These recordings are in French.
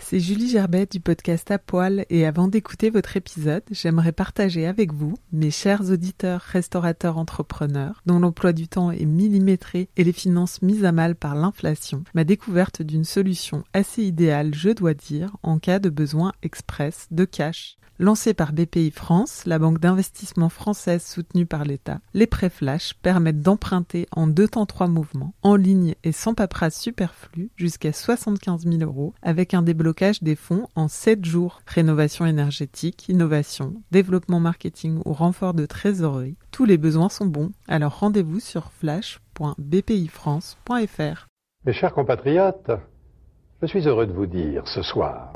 C'est Julie Gerbet du podcast À Poil et avant d'écouter votre épisode, j'aimerais partager avec vous, mes chers auditeurs, restaurateurs, entrepreneurs, dont l'emploi du temps est millimétré et les finances mises à mal par l'inflation, ma découverte d'une solution assez idéale, je dois dire, en cas de besoin express de cash. Lancé par BPI France, la banque d'investissement française soutenue par l'État, les prêts flash permettent d'emprunter en deux temps trois mouvements, en ligne et sans paperasse superflue, jusqu'à 75 000 euros, avec un déblocage des fonds en 7 jours. Rénovation énergétique, innovation, développement marketing ou renfort de trésorerie, tous les besoins sont bons, alors rendez-vous sur flash.bpifrance.fr. Mes chers compatriotes, je suis heureux de vous dire ce soir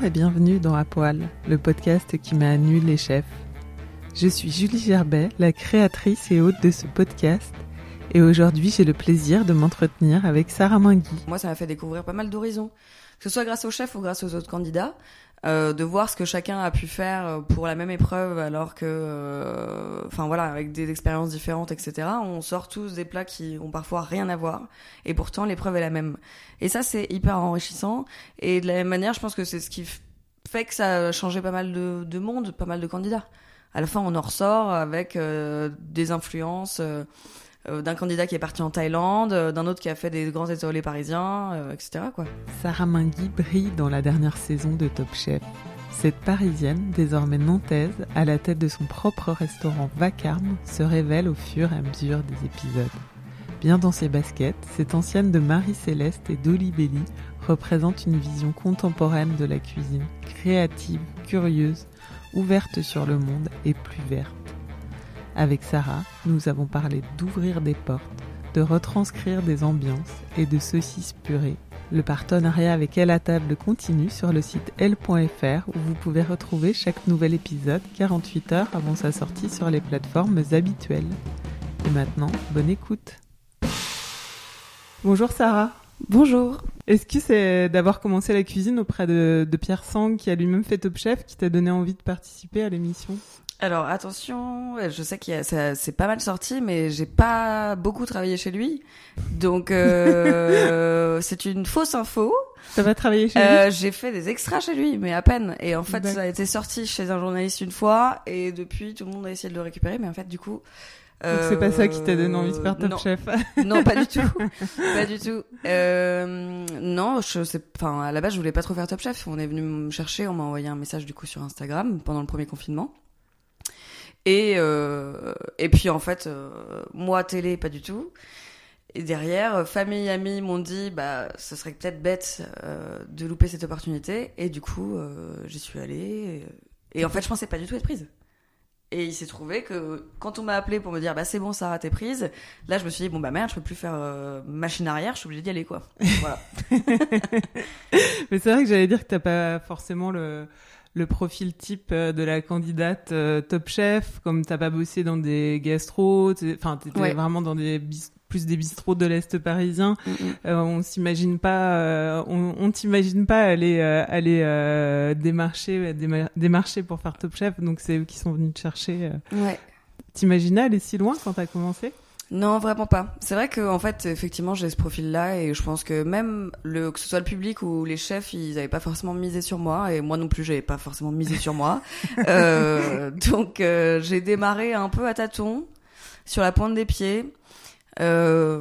Et bienvenue dans À Poil, le podcast qui m'a annulé les chefs. Je suis Julie Gerbet, la créatrice et hôte de ce podcast, et aujourd'hui j'ai le plaisir de m'entretenir avec Sarah Mingui. Moi, ça m'a fait découvrir pas mal d'horizons, que ce soit grâce au chef ou grâce aux autres candidats. Euh, de voir ce que chacun a pu faire pour la même épreuve alors que euh, enfin voilà avec des expériences différentes etc on sort tous des plats qui ont parfois rien à voir et pourtant l'épreuve est la même. Et ça c'est hyper enrichissant et de la même manière je pense que c'est ce qui fait que ça a changé pas mal de, de monde pas mal de candidats. À la fin on en ressort avec euh, des influences euh, euh, d'un candidat qui est parti en Thaïlande, euh, d'un autre qui a fait des grands étoilés parisiens, euh, etc. Sarah Mingui brille dans la dernière saison de Top Chef. Cette Parisienne, désormais nantaise, à la tête de son propre restaurant Vacarme, se révèle au fur et à mesure des épisodes. Bien dans ses baskets, cette ancienne de Marie-Céleste et d'Oli Belli représente une vision contemporaine de la cuisine, créative, curieuse, ouverte sur le monde et plus verte. Avec Sarah, nous avons parlé d'ouvrir des portes, de retranscrire des ambiances et de saucisses purées. Le partenariat avec Elle à table continue sur le site L.fr où vous pouvez retrouver chaque nouvel épisode 48 heures avant sa sortie sur les plateformes habituelles. Et maintenant, bonne écoute. Bonjour Sarah. Bonjour. Est-ce que c'est d'avoir commencé la cuisine auprès de, de Pierre Sang, qui a lui-même fait Top Chef, qui t'a donné envie de participer à l'émission? Alors attention, je sais qu'il c'est pas mal sorti, mais j'ai pas beaucoup travaillé chez lui, donc euh, c'est une fausse info. T'as pas travaillé chez Euh, lui j'ai fait des extras chez lui, mais à peine. Et en fait, ça a été sorti chez un journaliste une fois, et depuis, tout le monde a essayé de le récupérer, mais en fait, du coup. Donc c'est pas ça qui t'a donné envie de faire euh, Top non. Chef Non, pas du tout. pas du tout. Euh, non, je sais, enfin, à la base, je voulais pas trop faire Top Chef. On est venu me chercher, on m'a envoyé un message du coup sur Instagram pendant le premier confinement. Et euh, et puis en fait, euh, moi télé, pas du tout. Et derrière, famille, amis m'ont dit, bah, ce serait peut-être bête euh, de louper cette opportunité. Et du coup, j'y suis allée. Et, en fait, je pensais pas du tout être prise. Et il s'est trouvé que quand on m'a appelé pour me dire bah c'est bon Sarah t'es prise, là je me suis dit bon bah merde je peux plus faire machine arrière, je suis obligée d'y aller quoi. Voilà. Mais c'est vrai que j'allais dire que t'as pas forcément le, le profil type euh, de la candidate euh, Top Chef, comme t'as pas bossé dans des gastros, t'es- enfin t'étais Ouais. vraiment dans des bis- plus des bistrots de l'Est parisien. Euh, on s'imagine pas, euh, on, on t'imagine pas aller aller démarcher déma- démarcher pour faire Top Chef, donc c'est eux qui sont venus te chercher. Ouais. T'imaginais aller si loin quand t'as commencé? Non, vraiment pas. C'est vrai que en fait, effectivement, j'ai ce profil-là et je pense que même le que ce soit le public ou les chefs, ils avaient pas forcément misé sur moi et moi non plus, j'avais pas forcément misé sur moi. Euh, donc euh, j'ai démarré un peu à tâtons, sur la pointe des pieds. Euh,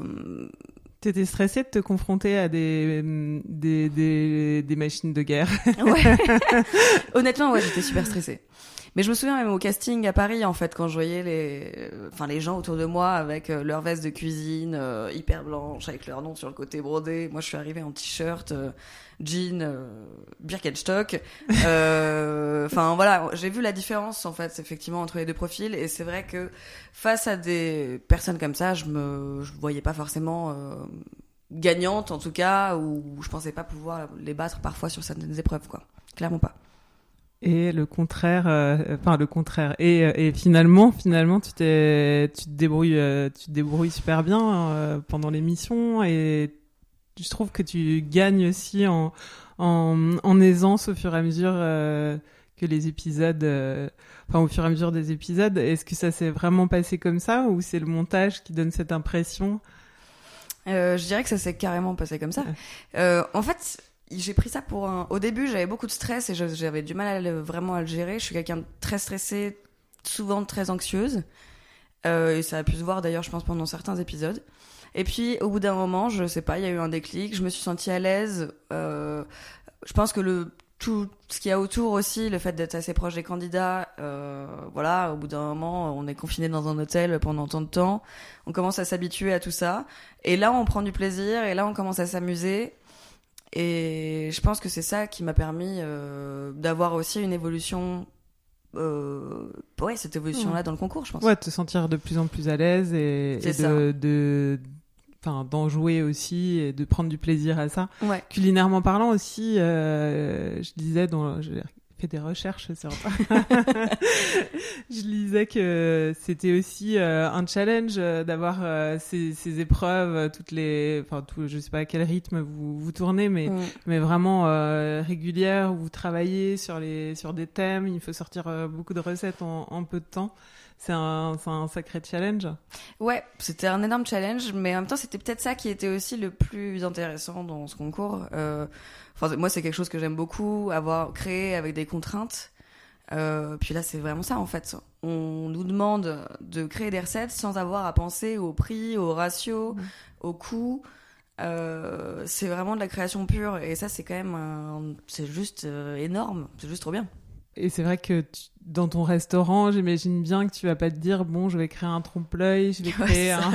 T'étais stressée de te confronter à des des des, des machines de guerre? ouais. Honnêtement, ouais, j'étais super stressée. Mais je me souviens même au casting à Paris, en fait, quand je voyais les, enfin, les gens autour de moi avec euh, leur veste de cuisine euh, hyper blanche, avec leur nom sur le côté brodé. Moi, je suis arrivée en t-shirt, euh, jean, euh, Birkenstock. Euh, Enfin, voilà, j'ai vu la différence, en fait, effectivement, entre les deux profils. Et c'est vrai que face à des personnes comme ça, je me, je voyais pas forcément gagnante, en tout cas, ou je pensais pas pouvoir les battre parfois sur certaines épreuves, quoi. Clairement pas. Et le contraire, euh, enfin le contraire. Et, euh, et finalement, finalement, tu t'es, tu te débrouilles, euh, tu te débrouilles super bien euh, pendant l'émission et je trouve que tu gagnes aussi en, en, en aisance au fur et à mesure euh, que les épisodes, euh, enfin au fur et à mesure des épisodes. Est-ce que ça s'est vraiment passé comme ça ou c'est le montage qui donne cette impression? Euh, je dirais que ça s'est carrément passé comme ça. Euh, en fait, j'ai pris ça pour un. Au début, j'avais beaucoup de stress et j'avais du mal à vraiment à le gérer. Je suis quelqu'un de très stressé, souvent très anxieuse. Euh, et ça a pu se voir d'ailleurs, je pense, pendant certains épisodes. Et puis, au bout d'un moment, je sais pas, il y a eu un déclic. Je me suis sentie à l'aise. Euh, je pense que le tout ce qu'il y a autour aussi, le fait d'être assez proche des candidats, euh, voilà, au bout d'un moment, on est confiné dans un hôtel pendant tant de temps, on commence à s'habituer à tout ça, et là on prend du plaisir, et là on commence à s'amuser, et je pense que c'est ça qui m'a permis euh, d'avoir aussi une évolution, euh, ouais, cette évolution-là dans le concours, je pense. Ouais, te sentir de plus en plus à l'aise et, de, de, enfin, d'en jouer aussi et de prendre du plaisir à ça. Ouais. Culinairement parlant aussi, euh, je disais, dans, j'ai fait des recherches sur je lisais que c'était aussi euh, un challenge euh, d'avoir euh, ces, ces épreuves toutes les, enfin, tout, je sais pas à quel rythme vous vous tournez, mais Mm. mais vraiment euh, régulière où vous travaillez sur les sur des thèmes. Il faut sortir beaucoup de recettes en, en peu de temps. C'est un, sacré challenge. Ouais, c'était un énorme challenge, mais en même temps, c'était peut-être ça qui était aussi le plus intéressant dans ce concours. Euh, Enfin, moi, c'est quelque chose que j'aime beaucoup, avoir créé avec des contraintes. Euh, puis là, c'est vraiment ça en fait. On nous demande de créer des recettes sans avoir à penser au prix, au ratio, au coût. Euh, c'est vraiment de la création pure et ça, c'est quand même, un- c'est juste énorme. C'est juste trop bien. Et c'est vrai que tu- dans ton restaurant, j'imagine bien que tu vas pas te dire bon, je vais créer un trompe-l'œil, je vais Ouais, créer un,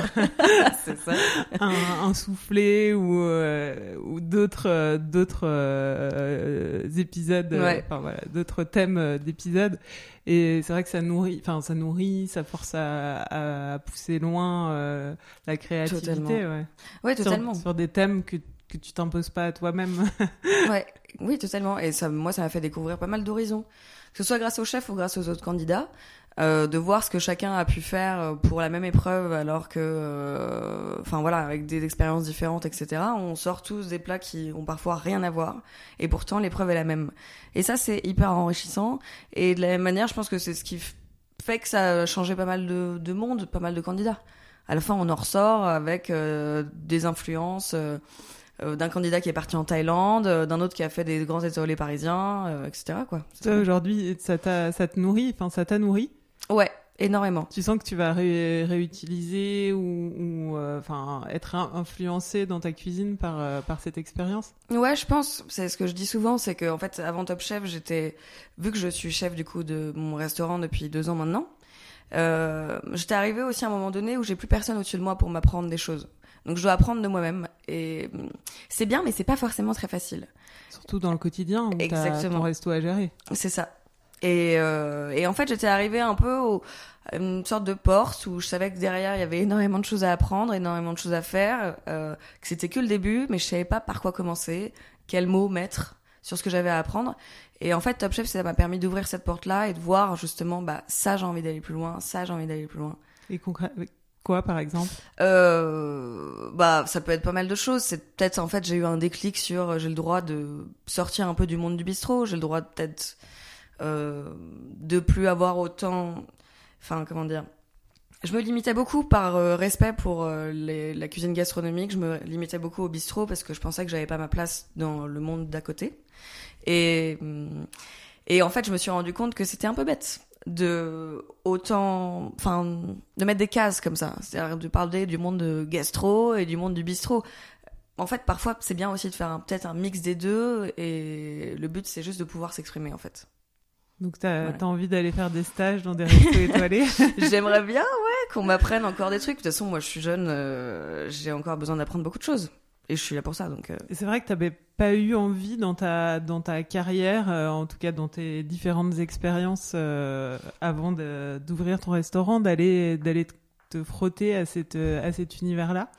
un, un soufflé ou euh, ou d'autres euh, d'autres euh, épisodes, Ouais. enfin voilà, d'autres thèmes euh, d'épisodes. Et c'est vrai que ça nourrit, enfin ça nourrit, ça force à, à pousser loin euh, la créativité, Totalement. ouais. Ouais, Sur- totalement. Sur, des thèmes que que tu t'imposes pas à toi-même. Ouais, oui, totalement. Et ça, moi, ça m'a fait découvrir pas mal d'horizons. Que ce soit grâce au chef ou grâce aux autres candidats, euh, de voir ce que chacun a pu faire euh, pour la même épreuve, alors que, euh, enfin voilà, avec des expériences différentes, etc. On sort tous des plats qui ont parfois rien à voir, et pourtant l'épreuve est la même. Et ça, c'est hyper enrichissant. Et de la même manière, je pense que c'est ce qui fait que ça a changé pas mal de, de monde, pas mal de candidats. À la fin, on en ressort avec euh, des influences. Euh, d'un candidat qui est parti en Thaïlande, euh, d'un autre qui a fait des grands étoilés parisiens, euh, etc. Quoi. Toi aujourd'hui, ça t'a ça te nourrit, enfin ça t'a nourri? Ouais, énormément. Tu sens que tu vas ré- réutiliser ou, ou, euh, enfin être in- influencé dans ta cuisine par euh, par cette expérience? Ouais, je pense. C'est ce que je dis souvent, c'est que en fait, avant Top Chef, j'étais, vu que je suis chef du coup de mon restaurant depuis deux ans maintenant, euh, j'étais arrivée aussi à un moment donné où j'ai plus personne au-dessus de moi pour m'apprendre des choses. Donc je dois apprendre de moi-même et hum, c'est bien, mais c'est pas forcément très facile. Surtout dans le quotidien où Exactement. ton resto à gérer. C'est ça. Et, euh, et en fait, j'étais arrivée un peu au, à une sorte de porte où je savais que derrière, il y avait énormément de choses à apprendre, énormément de choses à faire, euh, que c'était que le début, mais je savais pas par quoi commencer, quels mots mettre sur ce que j'avais à apprendre. Et en fait, Top Chef, ça m'a permis d'ouvrir cette porte-là et de voir justement, bah, ça, j'ai envie d'aller plus loin, ça, j'ai envie d'aller plus loin. Et concrètement, quoi par exemple? Euh, bah, ça peut être pas mal de choses. C'est peut-être en fait j'ai eu un déclic sur euh, j'ai le droit de sortir un peu du monde du bistrot. J'ai le droit peut-être euh, de plus avoir autant. Enfin, comment dire? Je me limitais beaucoup par euh, respect pour euh, la cuisine gastronomique. Je me limitais beaucoup au bistrot parce que je pensais que j'avais pas ma place dans le monde d'à côté. Et hum, et en fait, je me suis rendu compte que c'était un peu bête de autant, enfin, de mettre des cases comme ça. C'est-à-dire de parler du monde de gastro et du monde du bistrot. En fait, parfois, c'est bien aussi de faire peut-être un mix des deux et le but, c'est juste de pouvoir s'exprimer, en fait. Donc t'as Voilà. as envie d'aller faire des stages dans des restos étoilés? J'aimerais bien, ouais, qu'on m'apprenne encore des trucs. De toute façon, moi, je suis jeune, euh, j'ai encore besoin d'apprendre beaucoup de choses. Et je suis là pour ça, donc. euh, Et C'est vrai que t'avais pas eu envie dans ta dans ta carrière, euh, en tout cas dans tes différentes expériences euh, avant d'ouvrir ton restaurant, d'aller d'aller te- te frotter à cette à cet univers-là?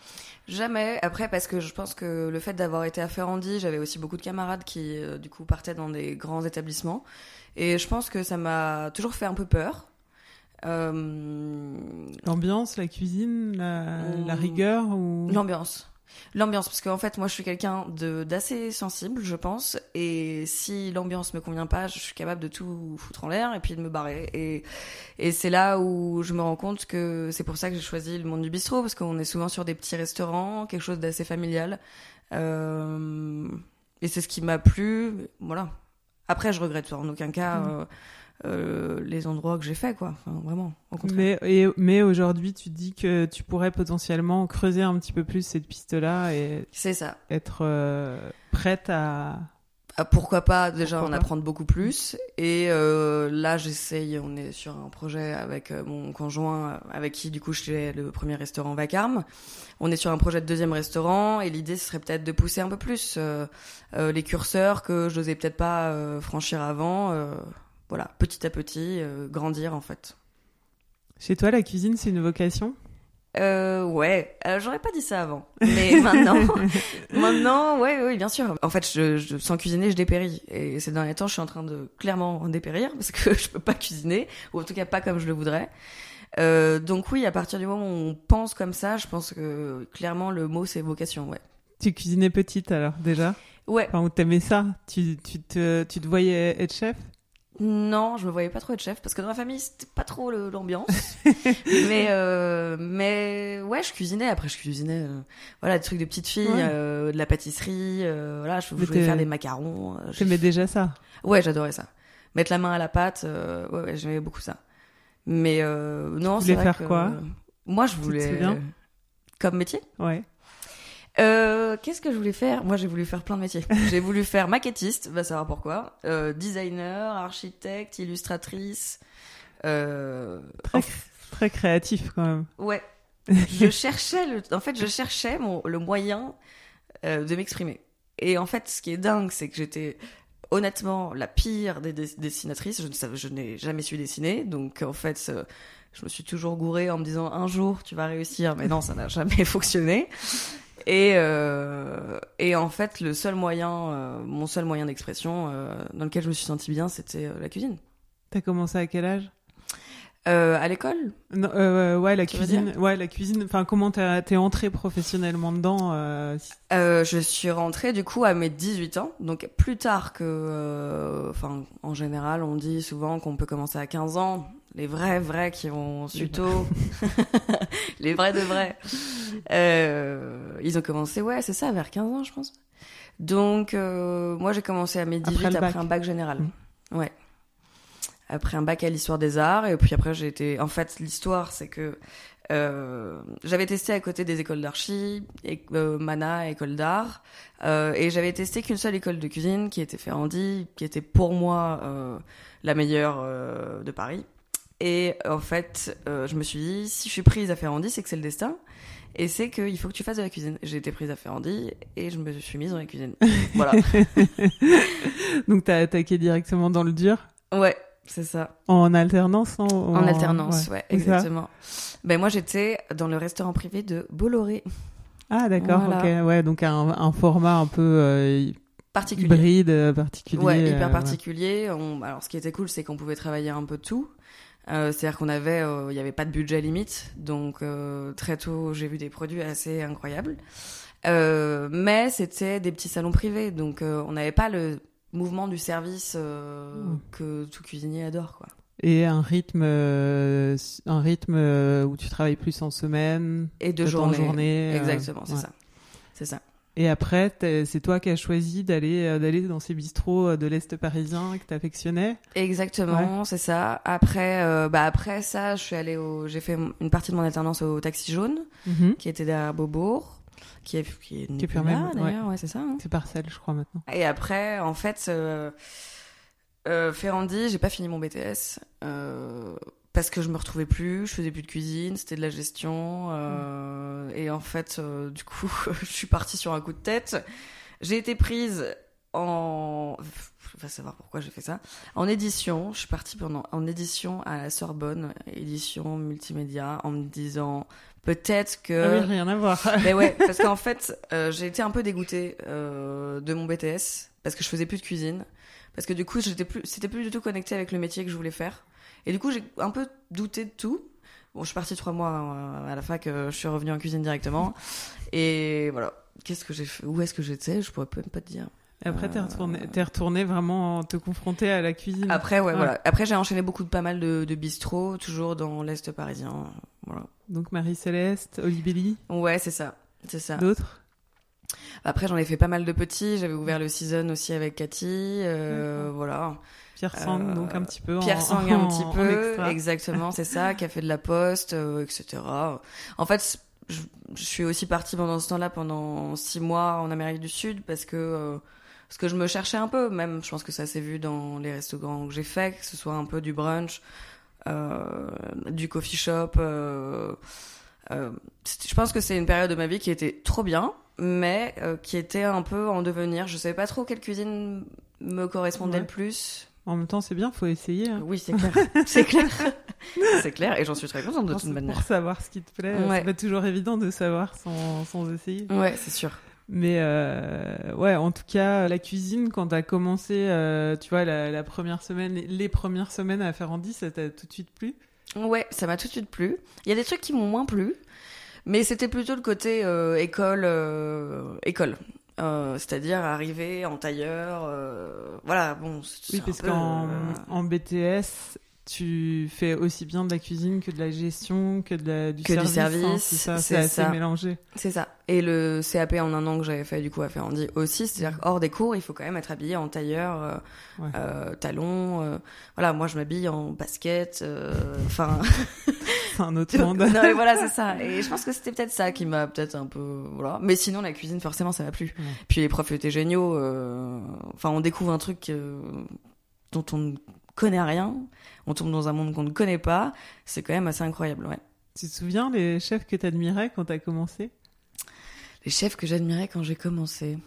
Jamais. Après, parce que je pense que le fait d'avoir été à Ferrandi, j'avais aussi beaucoup de camarades qui, euh, du coup, partaient dans des grands établissements. Et je pense que ça m'a toujours fait un peu peur. Euh, L'ambiance, la cuisine, la, la rigueur ou? L'ambiance. L'ambiance, parce qu'en fait, moi, je suis quelqu'un de d'assez sensible, je pense, et si l'ambiance me convient pas, je suis capable de tout foutre en l'air et puis de me barrer. Et, et c'est là où je me rends compte que c'est pour ça que j'ai choisi le monde du bistrot, parce qu'on est souvent sur des petits restaurants, quelque chose d'assez familial. Euh, et c'est ce qui m'a plu, voilà. Après, je regrette en aucun cas Mm. euh, euh, les endroits que j'ai fait, quoi. Enfin, vraiment, au contraire. Mais, et- mais aujourd'hui, tu dis que tu pourrais potentiellement creuser un petit peu plus cette piste-là et C'est ça. être euh, prête à. Ah, pourquoi pas déjà Pourquoi en pas. apprendre beaucoup plus. Et euh, là j'essaye on est sur un projet avec euh, mon conjoint euh, avec qui du coup je fais le premier restaurant Vacarme. On est sur un projet de deuxième restaurant et l'idée ce serait peut-être de pousser un peu plus euh, euh, les curseurs que je n'osais peut-être pas euh, franchir avant euh, voilà petit à petit euh, grandir en fait. Chez toi, la cuisine, c'est une vocation? Euh, ouais, euh, j'aurais pas dit ça avant, mais maintenant, maintenant, ouais, oui, bien sûr. En fait, je, je, sans cuisiner, je dépéris. Et ces derniers temps, je suis en train de clairement dépérir parce que je peux pas cuisiner, ou en tout cas pas comme je le voudrais. Euh, donc oui, à partir du moment où on pense comme ça, je pense que clairement le mot c'est vocation, ouais. Tu cuisinais petite alors déjà? Ouais, Enfin, t'aimais ça? Tu, tu, te, tu te voyais être chef? Non, je me voyais pas trop être chef parce que dans ma famille c'était pas trop l'ambiance. mais euh, mais ouais, je cuisinais. Après, je cuisinais, euh, voilà, des trucs de petite fille, Ouais. euh, de la pâtisserie. voilà, je, voulais faire des macarons. j'ai- T'aimais déjà ça? Ouais, j'adorais ça. Mettre la main à la pâte, ouais, ouais, j'aimais beaucoup ça. Mais non, c'est vrai faire que- quoi? Moi, je voulais comme métier. Ouais. Euh, Qu'est-ce que je voulais faire? Moi, j'ai voulu faire plein de métiers. j'ai voulu faire maquettiste, va savoir pourquoi. Euh, designer, architecte, illustratrice. Euh, Très, très créatif quand même. ouais. je cherchais le. En fait, je cherchais mon le moyen euh, de m'exprimer. Et en fait, ce qui est dingue, c'est que j'étais honnêtement la pire des dess- dessinatrices. Je ne savais, je n'ai jamais su dessiner, donc en fait. euh, je me suis toujours gourée en me disant un jour tu vas réussir, mais non, ça n'a jamais fonctionné. Et, euh, et en fait, le seul moyen, euh, mon seul moyen d'expression euh, dans lequel je me suis sentie bien, c'était la cuisine. T'as commencé à quel âge? À l'école, non, Ouais, la Tu cuisine. Ouais, la cuisine. Enfin, comment t'es entrée professionnellement dedans si- je suis rentrée du coup à mes 18 ans, donc plus tard que, enfin, en général, on dit souvent qu'on peut commencer à 15 ans. Les vrais, vrais qui ont su tôt, les vrais de vrais, euh, ils ont commencé, ouais, c'est ça, vers 15 ans, je pense. Donc, euh, moi, j'ai commencé à mes 18 Après après, un bac général. Mm. Ouais. Après un bac à l'histoire des arts, et puis après, j'ai été. En fait, l'histoire, c'est que euh, j'avais testé à côté des écoles d'archi, et, euh, Mana, école d'art, euh, et j'avais testé qu'une seule école de cuisine, qui était Ferrandi, qui était pour moi euh, la meilleure euh, de Paris. Et en fait, euh, je me suis dit, si je suis prise à Ferrandi, c'est que c'est le destin. Et c'est qu'il faut que tu fasses de la cuisine. J'ai été prise à Ferrandi et je me suis mise dans la cuisine. voilà. Donc t'as attaqué directement dans le dur? Ouais, c'est ça. En alternance En alternance, ouais, exactement. Ben moi, j'étais dans le restaurant privé de Bolloré. Ah d'accord, Voilà. ok. Ouais, donc un, un format un peu euh, Particulier. hybride, euh, particulier. Ouais, hyper euh, particulier. On- Alors, ce qui était cool, c'est qu'on pouvait travailler un peu de tout. Euh, C'est-à-dire qu'on avait, euh, il y avait pas de budget limite, donc euh, très tôt, j'ai vu des produits assez incroyables. Mais c'était des petits salons privés, donc on n'avait pas le mouvement du service euh, Mm. que tout cuisinier adore, quoi. Et un rythme, euh, un rythme où tu travailles plus en semaine, Et de journée. journée, euh, Exactement, c'est ouais. ça. C'est ça. Et après, c'est toi qui as choisi d'aller euh, d'aller dans ces bistrots euh, de l'est parisien que t'affectionnais? Exactement, c'est ça. Après, euh, bah après ça, je suis allée au, j'ai fait une partie de mon alternance au Taxi Jaune, qui était derrière Beaubourg, qui est qui est, Qui est plus là, d'ailleurs, ouais, c'est ça. hein. C'est Parcelle, je crois maintenant. Et après, en fait, euh, Euh, Ferrandi, j'ai pas fini mon BTS euh, parce que je me retrouvais plus, je faisais plus de cuisine, c'était de la gestion euh, et en fait, euh, du coup, je suis partie sur un coup de tête. J'ai été prise en, je vais savoir pourquoi j'ai fait ça, en édition. Je suis partie pendant en édition à la Sorbonne, édition multimédia, en me disant peut-être que Ah oui, rien à voir. mais ouais, parce qu'en fait, euh, j'ai été un peu dégoûtée euh, de mon BTS parce que je faisais plus de cuisine, parce que du coup, j'étais plus, c'était plus du tout connecté avec le métier que je voulais faire, et du coup, j'ai un peu douté de tout. Bon, je suis partie trois mois euh, à la fac, euh, je suis revenue en cuisine directement, et voilà. Qu'est-ce que j'ai fait? Où est-ce que j'étais? Je pourrais même pas te dire. Et après, t'es Euh, retourné, t'es retourné vraiment te confronter à la cuisine. Après, ouais, Ouais. voilà. Après, j'ai enchaîné beaucoup de pas mal de, de bistrots, toujours dans l'est parisien. Voilà. Donc Marie-Céleste, Olibelli, Ouais, c'est ça, c'est ça. d'autres? Après, j'en ai fait pas mal de petits. J'avais ouvert le season aussi avec Cathy. euh, voilà. Pierre Sang, Euh, donc un petit peu. Pierre en, Sang un petit en peu. extra. Exactement, c'est ça. Qui a fait de la poste, euh, etc. En fait, je, je suis aussi partie pendant ce temps-là, pendant six mois en Amérique du Sud, parce que euh, parce que je me cherchais un peu. Même, je pense que ça s'est vu dans les restaurants que j'ai fait, que ce soit un peu du brunch, euh, du coffee shop. je pense que c'est une période de ma vie qui était trop bien, mais euh, qui était un peu en devenir. Je savais pas trop quelle cuisine me correspondait Ouais. le plus. En même temps, c'est bien, faut essayer. hein. Oui, c'est clair. c'est clair. c'est clair. Et j'en suis très contente de toute manière. Pour savoir ce qui te plaît, Ouais. c'est pas toujours évident de savoir sans, sans essayer. Ouais, c'est sûr. Mais euh, ouais, en tout cas, la cuisine, quand t'as commencé, euh, tu vois, la, la première semaine, les, premières semaines à faire Andy, ça t'a tout de suite plu? Ouais, ça m'a tout de suite plu. Il y a des trucs qui m'ont moins plu, mais c'était plutôt le côté euh, école, école. Euh, c'est-à-dire arriver en tailleur, euh, voilà, bon. c'est Oui, parce qu'en euh, en BTS, tu fais aussi bien de la cuisine que de la gestion, que de la, du Que du service. hein, c'est ça, c'est c'est assez ça. mélangé. C'est ça. Et le CAP en un an que j'avais fait du coup à Ferrandi aussi, c'est-à-dire hors des cours, il faut quand même être habillé en tailleur, euh, Ouais. euh, talons. euh, voilà, moi je m'habille en basket. euh, Enfin, C'est un autre non monde. mais voilà, c'est ça. Et je pense que c'était peut-être ça qui m'a peut-être un peu voilà. Mais sinon la cuisine forcément ça m'a plu. Ouais. Puis les profs étaient géniaux. Enfin, on découvre un truc dont on ne connaît rien. On tombe dans un monde qu'on ne connaît pas. C'est quand même assez incroyable, ouais. Tu te souviens les chefs que t'admirais quand t'as commencé? Les chefs que j'admirais quand j'ai commencé?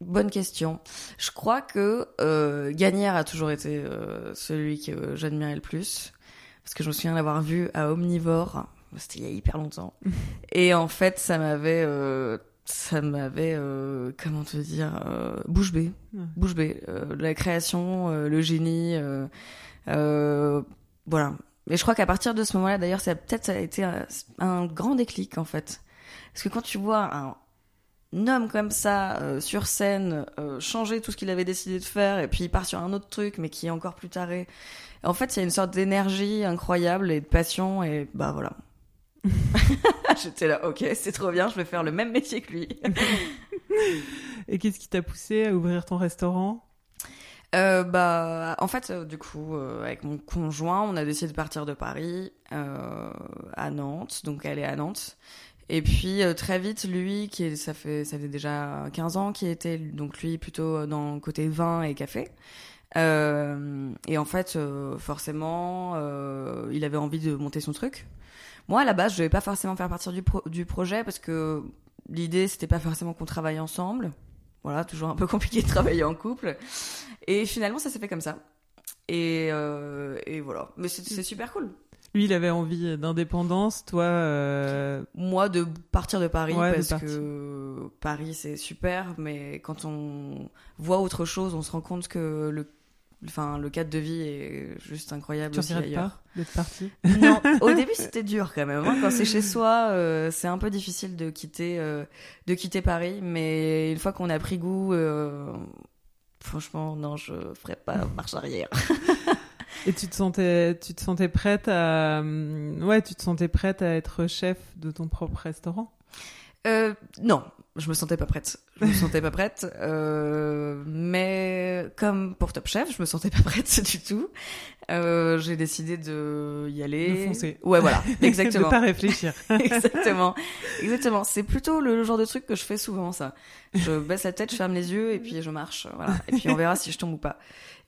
Bonne question. Je crois que euh, Gagnère a toujours été euh, celui que euh, j'admirais le plus. Parce que je me souviens l'avoir vu à Omnivore. C'était il y a hyper longtemps. Et en fait, ça m'avait... euh, ça m'avait... euh, comment te dire euh, Bouche bée. Bouche bée. Euh, la création, euh, le génie. Euh, voilà. Et je crois qu'à partir de ce moment-là, d'ailleurs, ça a peut-être ça a été un, un grand déclic, en fait. Parce que quand tu vois un, homme comme ça euh, sur scène euh, changer tout ce qu'il avait décidé de faire et puis il part sur un autre truc mais qui est encore plus taré. En fait, il y a une sorte d'énergie incroyable et de passion et bah voilà. J'étais là, ok, c'est trop bien, je vais faire le même métier que lui. Et qu'est-ce qui t'a poussé à ouvrir ton restaurant? Euh, bah, en fait, euh, du coup, euh, avec mon conjoint, on a décidé de partir de Paris euh, à Nantes, donc elle est à Nantes. Et puis euh, très vite, lui, qui est, ça fait ça fait déjà 15 ans, qui était donc lui plutôt dans le côté vin et café. Et en fait, forcément, il avait envie de monter son truc. Moi, à la base, je devais pas forcément faire partie du, pro- du projet parce que l'idée, c'était pas forcément qu'on travaille ensemble. Voilà, toujours un peu compliqué de travailler en couple. Et finalement, ça s'est fait comme ça. Et, euh, et voilà. Mais c'est super cool. Lui, il avait envie d'indépendance, toi, euh, Moi, de partir de Paris, Ouais, de parce partir. que Paris, c'est super, mais quand on voit autre chose, on se rend compte que le, enfin, le cadre de vie est juste incroyable tu aussi ailleurs. d'être parti? Non, au début c'était dur quand même. hein. Quand c'est chez soi, euh, c'est un peu difficile de quitter, euh, de quitter Paris. Mais une fois qu'on a pris goût, euh, franchement, non, je ferai pas marche arrière. Et tu te sentais, tu te sentais prête à, ouais, tu te sentais prête à être chef de ton propre restaurant? Non, je me sentais pas prête. Je me sentais pas prête. Euh, mais comme pour Top Chef, je me sentais pas prête du tout. Euh, j'ai décidé de y aller. De foncer. Ouais, voilà, exactement. de pas réfléchir. exactement, exactement. C'est plutôt le genre de truc que je fais souvent, ça. Je baisse la tête, je ferme les yeux et puis je marche, voilà. Et puis on verra si je tombe ou pas.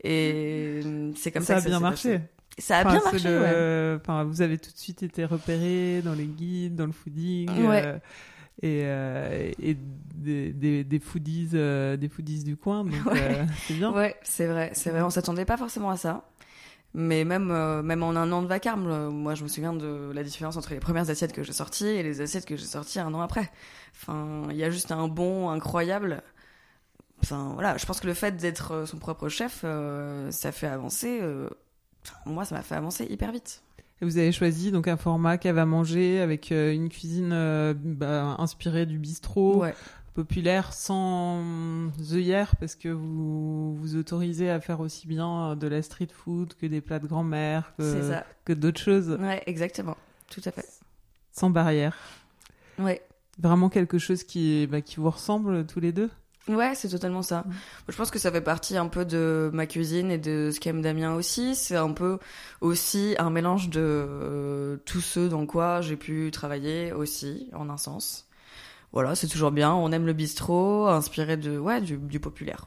Et c'est comme ça, ça que a bien marché. passé. Ça a Enfin, bien marché, le- ouais. enfin, vous avez tout de suite été repéré dans les guides, dans le fooding. Ouais. euh, et, euh, et des, des, des foodies euh, des foodies du coin donc Ouais. euh, c'est bien Ouais, c'est vrai, c'est vrai. On s'attendait pas forcément à ça. Mais même, euh, même en un an de vacarme, euh, moi je me souviens de la différence entre les premières assiettes que j'ai sorties et les assiettes que j'ai sorties un an après. Enfin, il y a juste un bond incroyable. Enfin, voilà, je pense que le fait d'être son propre chef, euh, ça fait avancer. moi, ça m'a fait avancer hyper vite. Et vous avez choisi donc un format cave à manger avec euh, une cuisine euh, bah, inspirée du bistrot Ouais, populaire sans œillères parce que vous vous autorisez à faire aussi bien de la street food que des plats de grand-mère que d'autres choses Ouais, exactement. Tout à fait. sans barrière Ouais. vraiment quelque chose qui bah, qui vous ressemble tous les deux? Ouais, c'est totalement ça. Je pense que ça fait partie un peu de ma cuisine et de ce qu'aime Damien aussi. C'est un peu aussi un mélange de euh, tous ceux dans quoi j'ai pu travailler aussi, en un sens. Voilà, c'est toujours bien. On aime le bistrot, inspiré de ouais du, du populaire.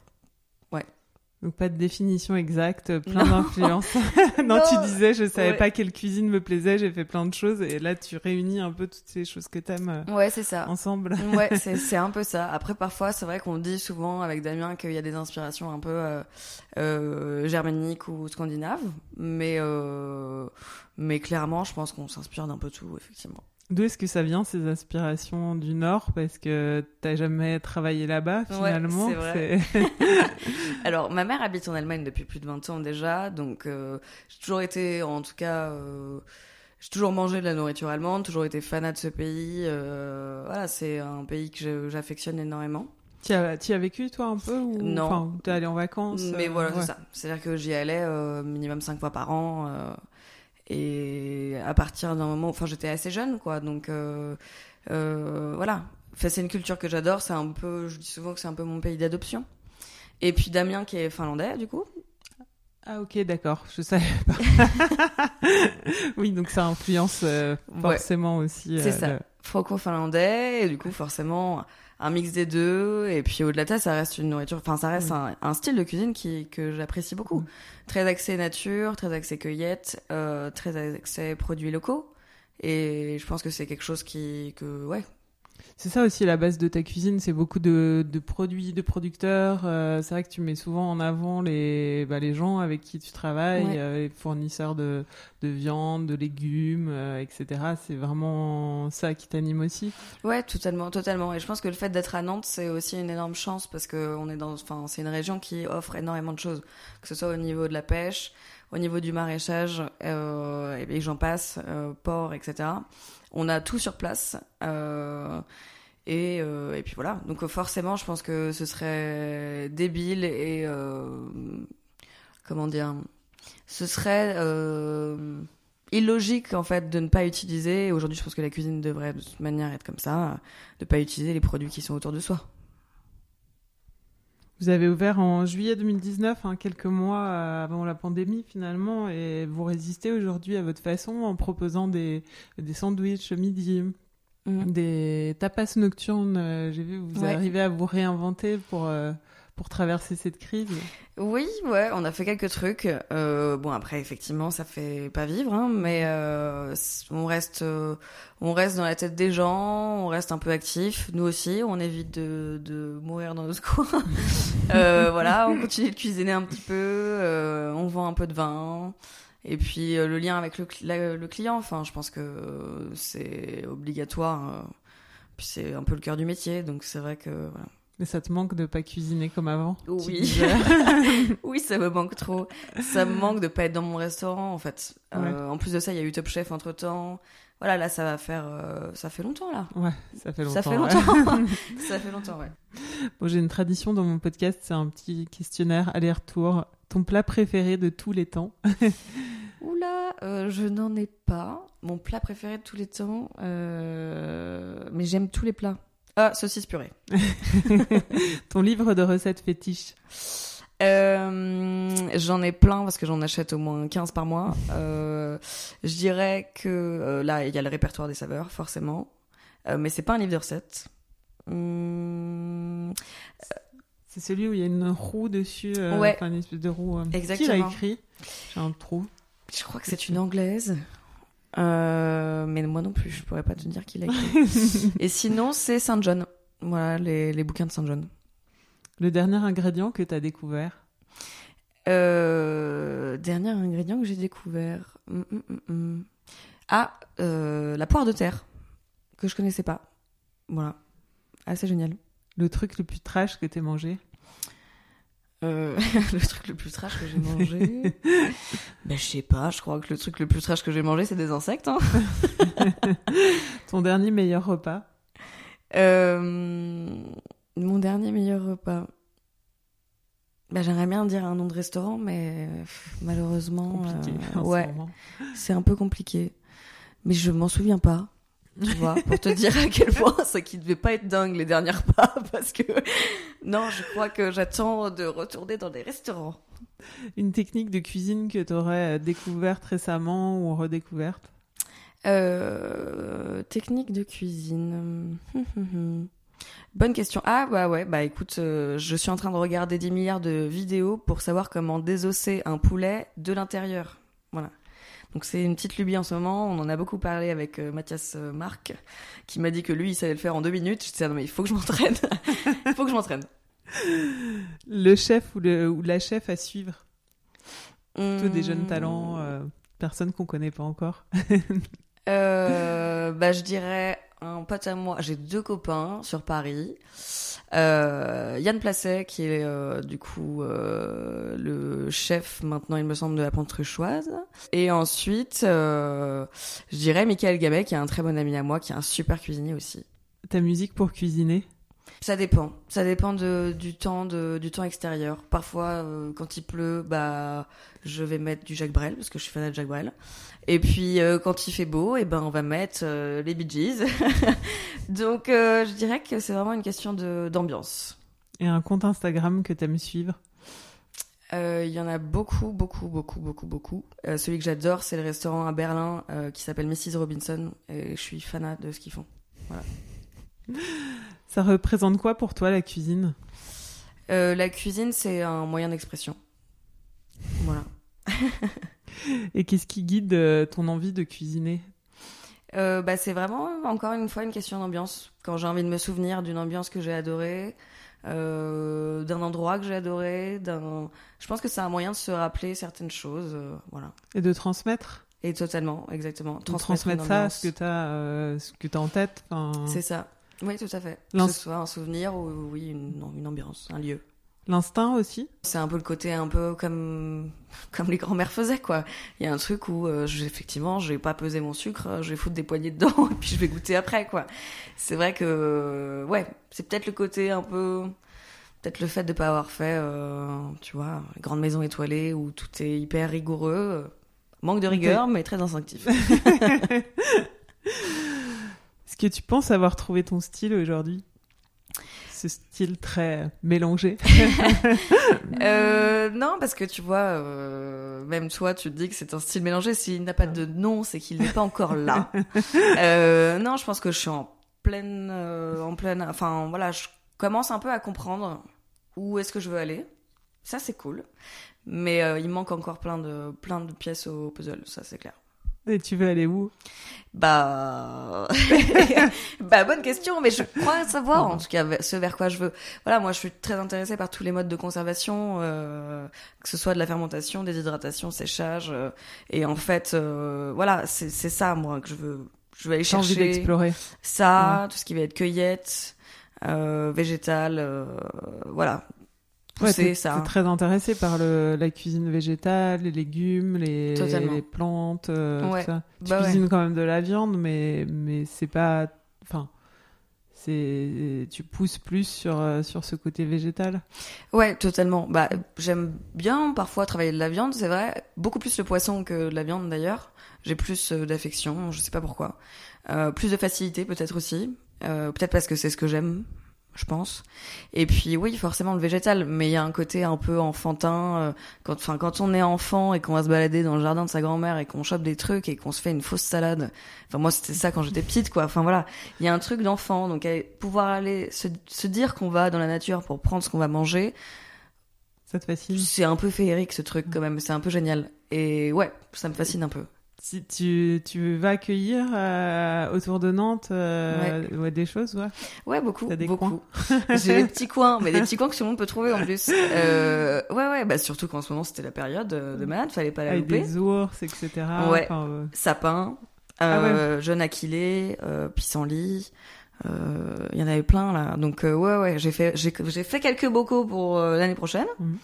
Donc pas de définition exacte plein Non. d'influences non, Non. tu disais je savais Ouais. pas quelle cuisine me plaisait j'ai fait plein de choses et là tu réunis un peu toutes ces choses que t'aimes euh, Ouais, c'est ça. ensemble ouais, c'est c'est un peu ça. Après, parfois, c'est vrai qu'on dit souvent avec Damien qu'il y a des inspirations un peu euh, euh, germaniques ou scandinaves, mais euh, mais clairement, je pense qu'on s'inspire d'un peu tout, effectivement. D'où est-ce que ça vient ces inspirations du Nord? Parce que t'as jamais travaillé là-bas finalement. c'est vrai. Alors, ma mère habite en Allemagne depuis plus de 20 ans déjà, donc euh, j'ai toujours été, en tout cas, euh, j'ai toujours mangé de la nourriture allemande, toujours été fanat de ce pays. euh, voilà, c'est un pays que j'affectionne énormément. T'y as, as vécu toi un peu ou Non. Enfin, t'es allé en vacances Mais voilà, ouais. c'est ça. C'est-à-dire que j'y allais minimum cinq fois par an. Et à partir d'un moment, enfin, j'étais assez jeune, quoi. Donc, euh, euh, voilà. Enfin, c'est une culture que j'adore. C'est un peu, je dis souvent que c'est un peu mon pays d'adoption. Et puis Damien, qui est finlandais, du coup. Ah ok, d'accord. Je savais pas. oui, donc ça influence euh, Ouais. forcément aussi. C'est ça. le- Franco-finlandais, et du coup, forcément, un mix des deux. Et puis, au-delà de ça, ça reste une nourriture, enfin, ça reste un, un style de cuisine qui, que j'apprécie beaucoup. Très axé nature, très axé cueillette, euh, très axé produits locaux. Et je pense que c'est quelque chose qui, que, ouais. C'est ça aussi la base de ta cuisine, c'est beaucoup de, de produits, de producteurs. euh, c'est vrai que tu mets souvent en avant les, bah, les gens avec qui tu travailles, Ouais. euh, les fournisseurs de, de viande, de légumes, euh, etc. C'est vraiment ça qui t'anime aussi. Ouais, totalement, totalement. Et je pense que le fait d'être à Nantes, c'est aussi une énorme chance parce que on est dans, enfin, c'est une région qui offre énormément de choses, que ce soit au niveau de la pêche, au niveau du maraîchage, euh, et j'en passe, euh, port, etc. On a tout sur place. Euh, et, puis voilà. Donc forcément, je pense que ce serait débile et comment dire, ce serait illogique en fait de ne pas utiliser. Aujourd'hui, je pense que la cuisine devrait de toute manière être comme ça, de pas utiliser les produits qui sont autour de soi. Vous avez ouvert en juillet 2019, hein, quelques mois euh, avant la pandémie finalement, et vous résistez aujourd'hui à votre façon en proposant des, des sandwichs midi, des tapas nocturnes. euh, J'ai vu, vous Ouais. arrivez à vous réinventer pour, euh, pour traverser cette crise. Oui, ouais, on a fait quelques trucs. Euh, bon, après, effectivement, ça fait pas vivre, hein, mais euh, on reste, euh, on reste dans la tête des gens, on reste un peu actif. Nous aussi, on évite de, mourir dans notre coin. Euh, voilà, on continue de cuisiner un petit peu, on vend un peu de vin. Et puis le lien avec le, client, enfin, je pense que c'est obligatoire. puis c'est un peu le cœur du métier, donc c'est vrai que. Mais ça te manque de pas cuisiner comme avant Oui. oui, ça me manque trop. Ça me manque de pas être dans mon restaurant, en fait. Euh, en plus de ça, il y a eu Top Chef entre temps. Voilà, là, ça va faire. euh, ça fait longtemps, là. Ouais, ça fait longtemps. Ça fait ouais. longtemps. ça fait longtemps, ouais. Bon, J'ai une tradition dans mon podcast, c'est un petit questionnaire aller-retour. Ton plat préféré de tous les temps? Oula, euh, je n'en ai pas. Mon plat préféré de tous les temps. Mais j'aime tous les plats. Ah, saucisse purée. Ton livre de recettes fétiche Euh, j'en ai plein parce que j'en achète au moins 15 par mois. Euh, je dirais que euh, là, il y a le répertoire des saveurs, forcément. Mais c'est pas un livre de recettes. Hum, C'est celui où il y a une roue dessus, Ouais. enfin une espèce de roue. euh, Qui l'a Exactement. écrit J'ai un trou. je crois que c'est une anglaise. Euh, mais moi non plus, je pourrais pas te dire qui l'a écrit. Et sinon, c'est Saint John. Voilà, les, les bouquins de Saint John. Le dernier ingrédient que tu as découvert Euh, dernier ingrédient que j'ai découvert. Hum, hum, hum. Ah, euh, la poire de terre, que je connaissais pas. Voilà, assez génial. Le truc le plus trash que t'aies mangé Euh, le truc le plus trash que j'ai mangé. ben, je sais pas, je crois que le truc le plus trash que j'ai mangé, c'est des insectes. Hein. Ton dernier meilleur repas? Euh, mon dernier meilleur repas. Ben, j'aimerais bien dire un nom de restaurant, mais malheureusement, euh, ouais, c'est un peu compliqué. Mais je m'en souviens pas. Tu vois, pour te dire à quel point ça qui devait pas être dingue les derniers repas, parce que non, je crois que j'attends de retourner dans des restaurants. Une technique de cuisine que tu aurais découverte récemment ou redécouverte? Euh, technique de cuisine. Hum. Bonne question. Ah bah ouais, bah écoute, euh, je suis en train de regarder 10 milliards de vidéos pour savoir comment désosser un poulet de l'intérieur. Donc c'est une petite lubie en ce moment. On en a beaucoup parlé avec euh, Mathias euh, Marc, qui m'a dit que lui, il savait le faire en deux minutes. Je disais, ah non mais il faut que je m'entraîne. Il faut que je m'entraîne. Le chef ou, le, ou la chef à suivre? Plutôt des jeunes talents, euh, personnes qu'on connaît pas encore. Euh, bah, je dirais un pote à moi. J'ai deux copains sur Paris. Euh, Yann Placet, qui est euh, du coup euh, le chef maintenant, il me semble, de la Pente-Truchoise. Et ensuite, je dirais Michael Gabet, qui est un très bon ami à moi, qui est un super cuisinier aussi. Ta musique pour cuisiner? Ça dépend. Ça dépend de, du temps de, du temps extérieur. Parfois, euh, quand il pleut, bah, je vais mettre du Jacques Brel parce que je suis fan de Jacques Brel. Et puis, euh, quand il fait beau, et ben, on va mettre euh, les Bee Gees. Donc, je dirais que c'est vraiment une question de d'ambiance. et un compte Instagram que t'aimes suivre? Il y en a beaucoup, beaucoup, beaucoup, beaucoup, beaucoup. Celui que j'adore, c'est le restaurant à Berlin qui s'appelle Mrs. Robinson. Et je suis fanat de ce qu'ils font. Ça représente quoi pour toi la cuisine? Euh, la cuisine, c'est un moyen d'expression. Voilà. Et qu'est-ce qui guide euh, ton envie de cuisiner? Euh, bah, c'est vraiment, encore une fois, une question d'ambiance. Quand j'ai envie de me souvenir d'une ambiance que j'ai adorée, euh, d'un endroit que j'ai adoré, d'un... Je pense que c'est un moyen de se rappeler certaines choses, voilà. Et de transmettre? Et totalement, exactement. Transmettre, ça, ce que que t'as en tête C'est ça. Oui, tout à fait. Que ce soit un souvenir ou, oui, une, une ambiance, un lieu. L'instinct aussi C'est un peu le côté un peu comme comme les grands-mères faisaient quoi. Il y a un truc où euh, je, effectivement, je vais pas peser mon sucre, euh, je vais foutre des poignées dedans et puis je vais goûter après quoi. C'est vrai que euh, ouais, c'est peut-être le côté un peu peut-être le fait de pas avoir fait euh, tu vois, les grandes maisons étoilées où tout est hyper rigoureux, manque de rigueur mais très instinctif. Est-ce que tu penses avoir trouvé ton style aujourd'hui? Ce style très mélangé. Euh, non, parce que tu vois, euh, même toi, tu te dis que c'est un style mélangé. S'il n'a pas de nom, c'est qu'il n'est pas encore là. Euh, non, je pense que je suis en pleine, en pleine. Enfin, voilà, je commence un peu à comprendre où est-ce que je veux aller. Ça, c'est cool. Mais il manque encore plein de, plein de pièces au puzzle. Ça, c'est clair. Et tu veux aller où? Bah, bah bonne question, mais je crois savoir en tout cas ce vers quoi je veux. Voilà, moi je suis très intéressée par tous les modes de conservation, euh, que ce soit de la fermentation, des hydratations, séchage, euh, et en fait, euh, voilà, c'est ça moi que je veux. Je vais aller chercher d'explorer. ça, tout ce qui va être cueillette, euh, végétal, euh, voilà, pousser t'es- ça. t'es très intéressé par le, la cuisine végétale, les légumes, les, plantes, euh, Ouais. tout ça. Tu Bah ouais. cuisines quand même de la viande, mais, mais c'est pas. Enfin. C'est, tu pousses plus sur, euh, sur ce côté végétal. Ouais, totalement. Bah, j'aime bien parfois travailler de la viande, c'est vrai. Beaucoup plus le poisson que de la viande d'ailleurs. J'ai plus euh, d'affection, je sais pas pourquoi. Euh, plus de facilité peut-être aussi. Euh, Peut-être parce que c'est ce que j'aime, je pense. Et puis oui, forcément le végétal, mais il y a un côté un peu enfantin. euh, quand, enfin, quand on est enfant et qu'on va se balader dans le jardin de sa grand-mère et qu'on chope des trucs et qu'on se fait une fausse salade. Enfin moi c'était ça quand j'étais petite, quoi. Enfin voilà, il y a un truc d'enfant. Donc pouvoir aller se, se dire qu'on va dans la nature pour prendre ce qu'on va manger, Ça te fascine? c'est un peu féerique ce truc quand même. C'est un peu génial. Et ouais, ça me fascine un peu. Si tu, tu vas accueillir euh, autour de Nantes euh, ouais, des choses, ouais. Ouais, beaucoup. T'as des beaucoup. J'ai des petits coins, mais des petits coins que tout le monde peut trouver en plus. Euh, ouais, ouais, bah surtout qu'en ce moment c'était la période euh, de malade, fallait pas la Avec louper. des ours, etc. Ouais. Enfin, euh, Sapin, Ah euh, jeune aquilé, euh, pissenlit. euh, Il y en avait plein là. Donc ouais, ouais, j'ai fait, j'ai, j'ai fait quelques bocaux pour l'année prochaine. Mhm.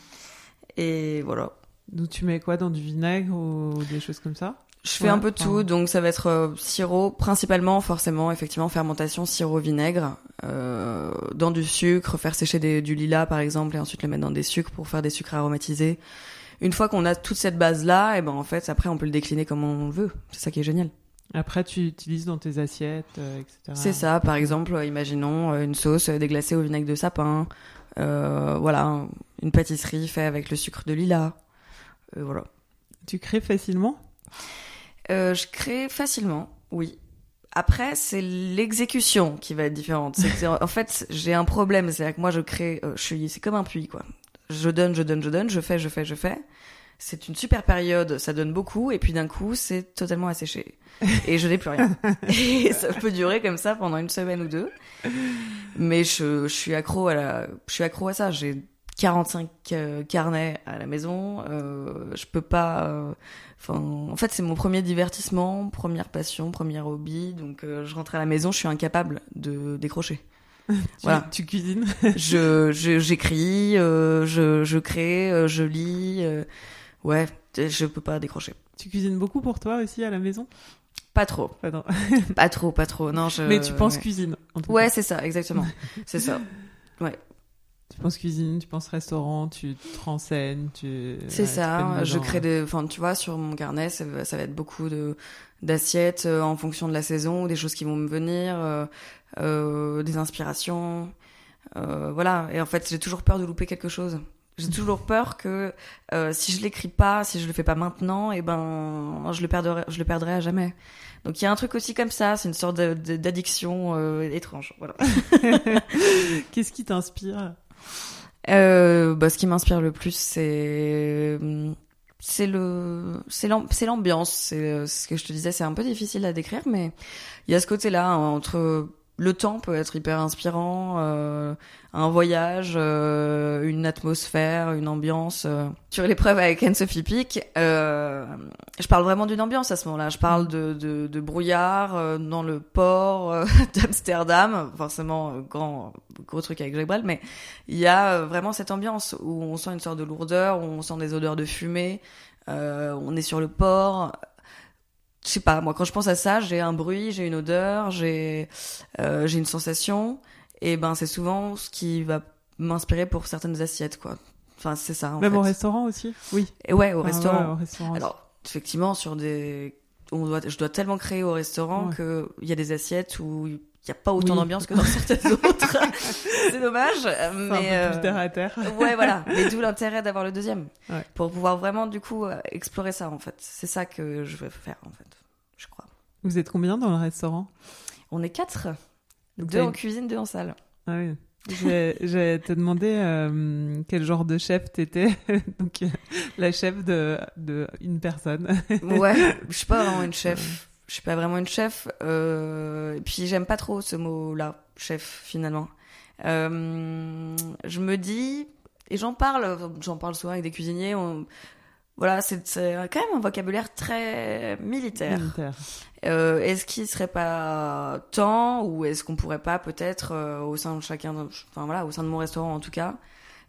Et voilà. Donc tu mets quoi dans du vinaigre ou des choses comme ça? Je fais Ouais, un peu de tout, donc ça va être euh, sirop, principalement, forcément, effectivement, fermentation, sirop, vinaigre, euh, dans du sucre, faire sécher des- du lilas, par exemple, et ensuite le mettre dans des sucres pour faire des sucres aromatisés. Une fois qu'on a toute cette base-là, et ben en fait, après, on peut le décliner comme on veut. C'est ça qui est génial. Après, tu utilises dans tes assiettes, euh, etc. C'est ça, par exemple, euh, imaginons euh, une sauce euh, déglacée au vinaigre de sapin, euh, voilà, une pâtisserie faite avec le sucre de lilas, euh, voilà. Tu crées facilement? Euh, je crée facilement, oui. Après, c'est l'exécution qui va être différente. C'est en fait, j'ai un problème. C'est-à-dire que moi, je crée, euh, je suis, c'est comme un puits, quoi. Je donne, je donne, je donne, je fais, je fais, je fais. C'est une super période, ça donne beaucoup, et puis d'un coup, c'est totalement asséché. Et je n'ai plus rien. Et ça peut durer comme ça pendant une semaine ou deux. Mais je, je suis accro à la, je suis accro à ça. J'ai 45 euh, carnets à la maison. Euh, je peux pas. euh, Enfin, en fait, c'est mon premier divertissement, première passion, premier hobby. Donc, je rentre à la maison, je suis incapable de décrocher. tu, Voilà. tu cuisines je, je- j'écris, euh, je, je crée, je lis. ouais, je peux pas décrocher. Tu cuisines beaucoup pour toi aussi à la maison? Pas trop, pas trop, pas trop. Non, je. Mais tu penses ouais. cuisine en tout Ouais, c'est ça, exactement. c'est ça. Tu penses cuisine, tu penses restaurant, tu te renseignes, tu. C'est ouais, ça. peines Je dedans. crée des. Enfin, tu vois, sur mon carnet, ça va, ça va être beaucoup de d'assiettes euh, en fonction de la saison, des choses qui vont me venir, euh, euh, des inspirations. Euh, voilà. Et en fait, j'ai toujours peur de louper quelque chose. J'ai toujours peur que euh, si je l'écris pas, si je le fais pas maintenant, et ben je le perdrai, je le perdrai à jamais. Donc il y a un truc aussi comme ça, c'est une sorte d'addiction euh, étrange. Voilà. Qu'est-ce qui t'inspire? Euh, bah, ce qui m'inspire le plus, c'est l'ambiance. C'est ce que je te disais, c'est un peu difficile à décrire, mais il y a ce côté-là hein, entre le temps peut être hyper inspirant, euh, un voyage, euh, une atmosphère, une ambiance. euh. Sur l'épreuve avec Anne-Sophie euh, je parle vraiment d'une ambiance à ce moment-là. Je parle de, de, de brouillard euh, dans le port euh, d'Amsterdam, forcément grand gros truc avec Jacques mais il y a vraiment cette ambiance où on sent une sorte de lourdeur, où on sent des odeurs de fumée, on est sur le port. Je sais pas, moi quand je pense à ça, j'ai un bruit, j'ai une odeur, j'ai euh, j'ai une sensation, et ben c'est souvent ce qui va m'inspirer pour certaines assiettes, quoi. Enfin c'est ça. En Même fait. au restaurant aussi? Oui. Et ouais, au Ah ouais, restaurant. au restaurant. Alors, effectivement, sur des, on doit, je dois tellement créer au restaurant Ouais. que il y a des assiettes où n'y a pas autant Oui. d'ambiance que dans certaines autres. c'est dommage, C'est un mais peu euh, plus terre à terre. ouais, voilà. Mais d'où l'intérêt d'avoir le deuxième, Ouais. pour pouvoir vraiment du coup euh, explorer ça en fait. C'est ça que je veux faire en fait, je crois. Vous êtes combien dans le restaurant? On est quatre, Donc, deux en cuisine, deux en salle. Ah oui. J'ai te demandé euh, quel genre de chef t'étais. Donc, la chef de, de une personne. Ouais, je suis pas vraiment une chef. Je suis pas vraiment une chef. Euh, et puis j'aime pas trop ce mot-là, chef finalement. Euh, je me dis et j'en parle, j'en parle souvent avec des cuisiniers. on- voilà, c'est quand même un vocabulaire très militaire. Militaire. Euh, est-ce qu'il serait pas temps ou est-ce qu'on pourrait pas peut-être au sein de chacun, enfin voilà, au sein de mon restaurant en tout cas,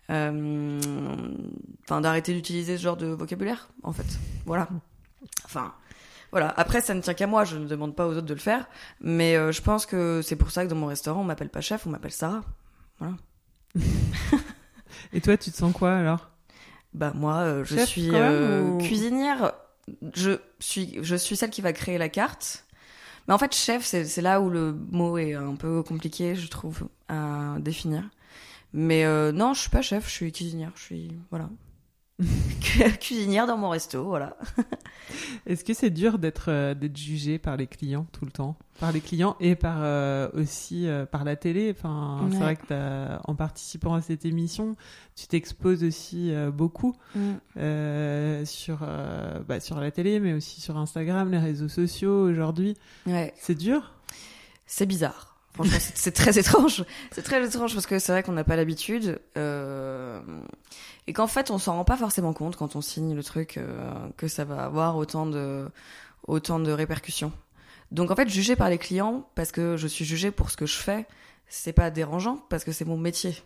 enfin d'arrêter d'utiliser ce genre de vocabulaire en fait. Voilà. Enfin voilà. Après ça ne tient qu'à moi, je ne demande pas aux autres de le faire, mais euh, je pense que c'est pour ça que dans mon restaurant on m'appelle pas chef, on m'appelle Sarah. Et toi, tu te sens quoi alors? Bah moi, euh, je Chef, suis même, euh, ou- cuisinière. Je suis, je suis celle qui va créer la carte. Mais en fait, chef, c'est c'est là où le mot est un peu compliqué, je trouve, à définir. Mais euh, non, je suis pas chef, je suis cuisinière. Je suis voilà cuisinière dans mon resto, voilà. Est-ce que c'est dur d'être euh, jugé par les clients tout le temps, par les clients et par euh, aussi euh, par la télé? Enfin, c'est vrai que en participant à cette émission, tu t'exposes aussi euh, beaucoup euh, sur bah, sur la télé, mais aussi sur Instagram, les réseaux sociaux aujourd'hui. Ouais. C'est dur? C'est bizarre. Franchement, c'est très étrange. C'est très étrange parce que c'est vrai qu'on n'a pas l'habitude. Euh... Et qu'en fait, on s'en rend pas forcément compte quand on signe le truc euh, que ça va avoir autant de, autant de répercussions. Donc en fait, jugé par les clients, parce que je suis jugée pour ce que je fais, c'est pas dérangeant parce que c'est mon métier.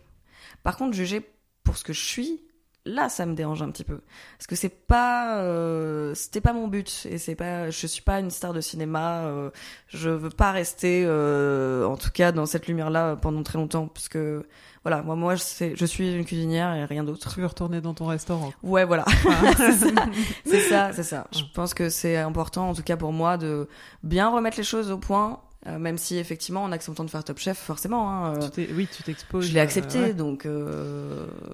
Par contre, jugé pour ce que je suis, là, ça me dérange un petit peu. Parce que c'est pas, euh, c'était pas mon but et c'est pas, je suis pas une star de cinéma. euh, je veux pas rester, euh, en tout cas, dans cette lumière-là pendant très longtemps, parce que voilà, moi, moi, c'est, je suis une cuisinière et rien d'autre. Tu veux retourner dans ton restaurant. Ouais, voilà. c'est ça, c'est ça, c'est ça. Je pense que c'est important, en tout cas pour moi, de bien remettre les choses au point, euh, même si effectivement, en acceptant de faire Top Chef, forcément, hein, euh, Tu oui, tu t'exposes. je l'ai euh, accepté, ouais. donc.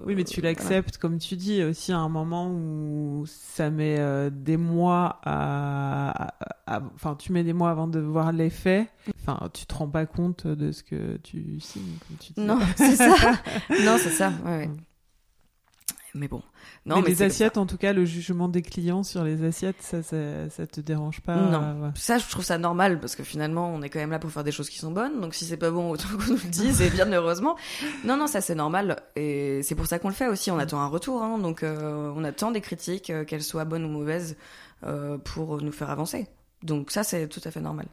Oui, mais tu voilà. l'acceptes, comme tu dis, aussi à un moment où ça met des mois à, Enfin, tu mets des mois avant de voir l'effet. Enfin, tu te rends pas compte de ce que tu signes, comme tu dis. Non, c'est ça. non, c'est ça. Ouais, ouais. Mais bon. Non, mais, mais, les assiettes, en tout cas, le jugement des clients sur les assiettes, ça, ça, ça te dérange pas Non. euh, ouais. Ça, je trouve ça normal parce que finalement, on est quand même là pour faire des choses qui sont bonnes. Donc, si c'est pas bon, autant qu'on nous le dise et bien heureusement. Non, non, ça c'est normal et c'est pour ça qu'on le fait aussi. On attend un retour, hein, donc euh, on attend des critiques, euh, qu'elles soient bonnes ou mauvaises, euh, pour nous faire avancer. Donc ça, c'est tout à fait normal.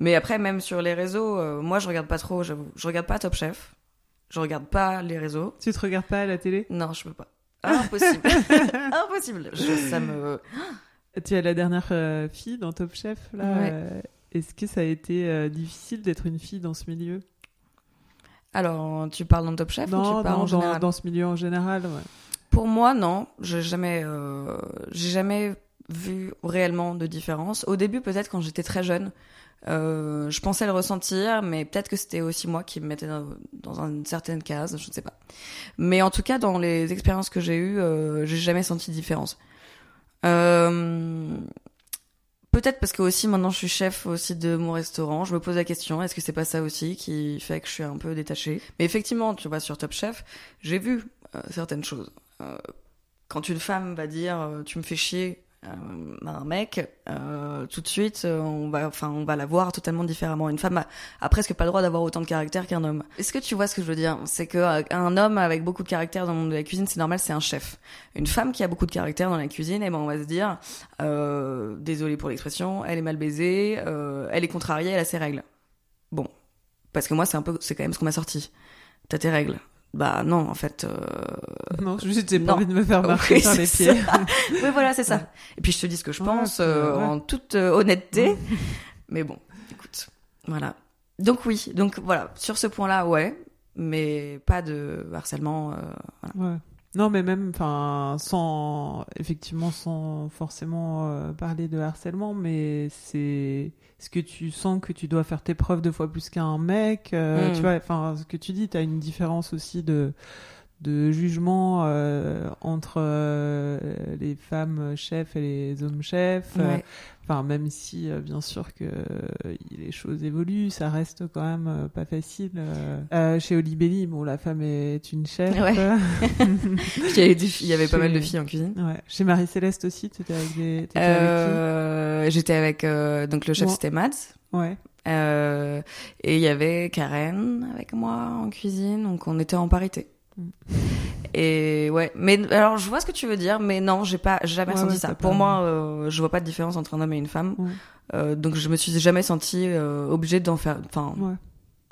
Mais après, même sur les réseaux, euh, moi, je regarde pas trop. J'avoue, je regarde pas Top Chef. Je regarde pas les réseaux. Tu te regardes pas à la télé? Non, je peux pas. Impossible. Impossible. Je- ça me. Tu es la dernière euh, fille dans Top Chef, là. Ouais. euh, Est-ce que ça a été euh, difficile d'être une fille dans ce milieu? Alors, tu parles dans Top Chef ou Non, tu parles non, en général? dans, dans ce milieu en général, ouais. Pour moi, non. J'ai jamais, euh, j'ai jamais vu réellement de différence. Au début, peut-être quand j'étais très jeune, euh, je pensais le ressentir, mais peut-être que c'était aussi moi qui me mettais dans, une certaine case, je ne sais pas. Mais en tout cas, dans les expériences que j'ai eues, euh, j'ai jamais senti de différence. Euh, Peut-être parce que aussi maintenant je suis chef aussi de mon restaurant, je me pose la question est-ce que c'est pas ça aussi qui fait que je suis un peu détachée? Mais effectivement, tu vois sur Top Chef, j'ai vu euh, certaines choses. Quand une femme va dire tu me fais chier euh, à un mec, euh, tout de suite euh, on va, enfin on va la voir totalement différemment. Une femme a, presque pas le droit d'avoir autant de caractère qu'un homme. Est-ce que tu vois ce que je veux dire? C'est que euh, un homme avec beaucoup de caractère dans le monde de la cuisine, c'est normal, c'est un chef. Une femme qui a beaucoup de caractère dans la cuisine, eh ben on va se dire, euh, désolé pour l'expression, elle est mal baisée, elle est contrariée, elle a ses règles. Bon, parce que moi c'est un peu, c'est quand même ce qu'on m'a sorti. T'as tes règles. Bah non, en fait. Euh... Non, juste j'ai pas envie de me faire marcher Oui, par les pieds. oui, voilà, c'est ça. Et puis je te dis ce que je pense euh, ouais. en toute euh, honnêteté. mais bon, écoute, voilà. Donc oui, donc voilà, sur ce point-là, ouais, mais pas de harcèlement. euh, voilà. Non, mais même, enfin, sans, effectivement, sans forcément parler de harcèlement, mais c'est ce que tu sens que tu dois faire tes preuves deux fois plus qu'un mec, euh, Mm. tu vois, enfin, ce que tu dis, tu as une différence aussi de, de jugement euh, entre euh, les femmes chefs et les hommes chefs. Ouais. Enfin, même si, euh, bien sûr, que euh, les choses évoluent, ça reste quand même euh, pas facile. chez Olibelli, bon, la femme est une chef. Ouais. Il y avait, des- il y avait pas mal de filles en cuisine. Ouais. Chez Marie-Céleste aussi, tu étais avec des... t'étais avec Euh, J'étais avec euh, donc le chef c'était Mads. Ouais. Euh, et il y avait Karen avec moi en cuisine, donc on était en parité. Et ouais, mais alors je vois ce que tu veux dire, mais non, j'ai pas jamais Ouais, ouais, ça. Pour moi, euh, je vois pas de différence entre un homme et une femme, Ouais. Euh, donc je me suis jamais sentie euh, obligée d'en faire, enfin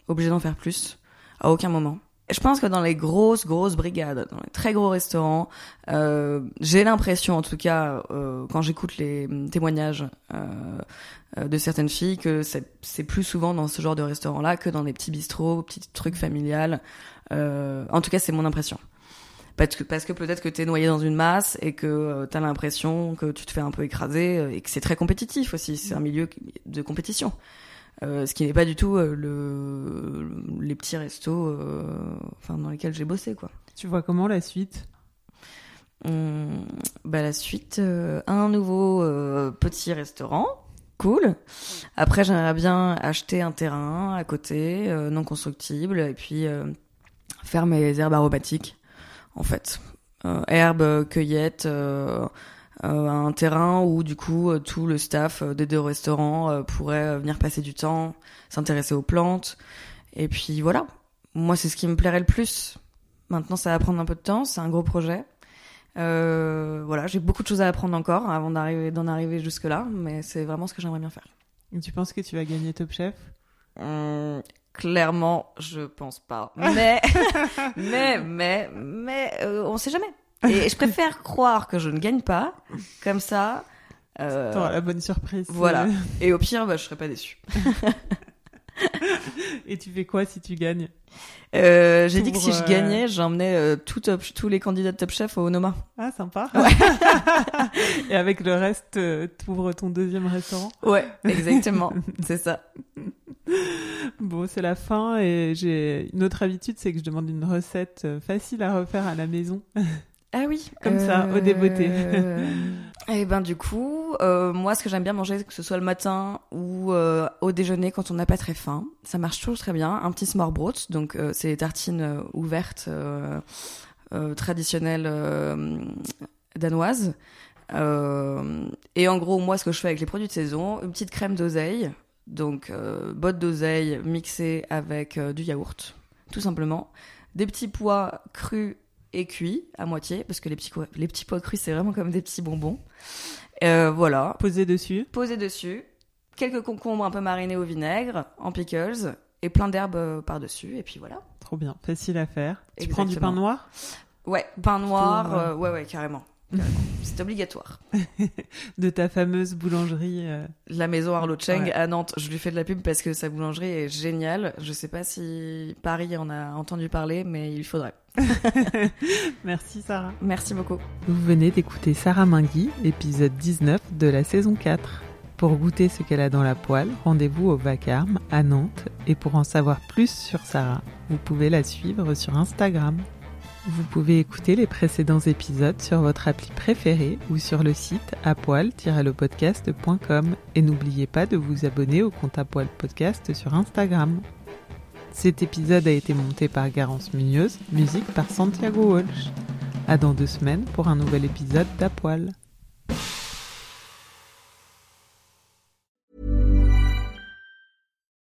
obligée d'en faire plus à aucun moment. Je pense que dans les grosses grosses brigades, dans les très gros restaurants, euh, j'ai l'impression, en tout cas, quand j'écoute les mm, témoignages de certaines filles, que c'est plus souvent dans ce genre de restaurant-là que dans les petits bistrots, petits trucs familiales. Euh, en tout cas, c'est mon impression. Parce que, parce que peut-être que t'es noyé dans une masse et que euh, t'as l'impression que tu te fais un peu écraser euh, et que c'est très compétitif aussi. C'est un milieu de compétition. ce qui n'est pas du tout le, les petits restos enfin, dans lesquels j'ai bossé. Quoi. Tu vois comment la suite? Hum, bah, La suite, un nouveau petit restaurant cool. Après, j'aimerais bien acheter un terrain à côté, non constructible, et puis faire mes herbes aromatiques, en fait. Euh, herbes, cueillettes, euh, euh, un terrain où du coup tout le staff des deux restaurants pourrait venir passer du temps, s'intéresser aux plantes. Et puis voilà, moi c'est ce qui me plairait le plus. Maintenant ça va prendre un peu de temps, c'est un gros projet. Euh, voilà, j'ai beaucoup de choses à apprendre encore avant d'arriver d'en arriver jusque là, mais c'est vraiment ce que j'aimerais bien faire. tu penses que tu vas gagner Top Chef? Clairement, je pense pas. Mais, mais, mais, mais, euh, on sait jamais. Et je préfère croire que je ne gagne pas, comme ça. Euh, la bonne surprise. Voilà. Et au pire, bah, je serais pas déçu. Et tu fais quoi si tu gagnes? Euh, J'ai dit que si je euh, gagnais, j'emmenais euh, tout top, tous les candidats de Top Chef au Noma. Ah, sympa. Et avec le reste, tu ouvres ton deuxième restaurant? Ouais, exactement. c'est ça. Bon, c'est la fin et j'ai une autre habitude, c'est que je demande une recette facile à refaire à la maison. Ah oui. Comme ça, au débeauté. Et eh ben du coup, euh, moi ce que j'aime bien manger, que ce soit le matin ou euh, au déjeuner quand on n'a pas très faim, ça marche toujours très bien. Un petit smørbrød, donc euh, c'est les tartines ouvertes traditionnelles danoises. et en gros, moi ce que je fais avec les produits de saison, une petite crème d'oseille, donc botte d'oseille mixée avec du yaourt, tout simplement. Des petits pois crus et cuit à moitié, parce que les petits, les petits pois crus, c'est vraiment comme des petits bonbons. Euh, voilà. Posé dessus. Posé dessus. Quelques concombres un peu marinés au vinaigre, en pickles, et plein d'herbes euh, par-dessus, et puis voilà. Trop bien, facile à faire. Tu prends du pain noir? Ouais, pain noir, euh, ouais, ouais, carrément. C'est obligatoire. de ta fameuse boulangerie. Euh, la maison Arlo Cheng à Nantes. Je lui fais de la pub parce que sa boulangerie est géniale. Je sais pas si Paris en a entendu parler, mais il faudrait. Merci Sarah. Merci beaucoup. Vous venez d'écouter Sarah Mingui, épisode 19 de la saison 4. Pour goûter ce qu'elle a dans la poêle, rendez-vous au Vacarme à Nantes. Et pour en savoir plus sur Sarah, vous pouvez la suivre sur Instagram. Vous pouvez écouter les précédents épisodes sur votre appli préférée ou sur le site apoil-lepodcast.com et n'oubliez pas de vous abonner au compte Apoil Podcast sur Instagram. Cet épisode a été monté par Garance Munoz, musique par Santiago Walsh. À dans deux semaines pour un nouvel épisode d'Apoil.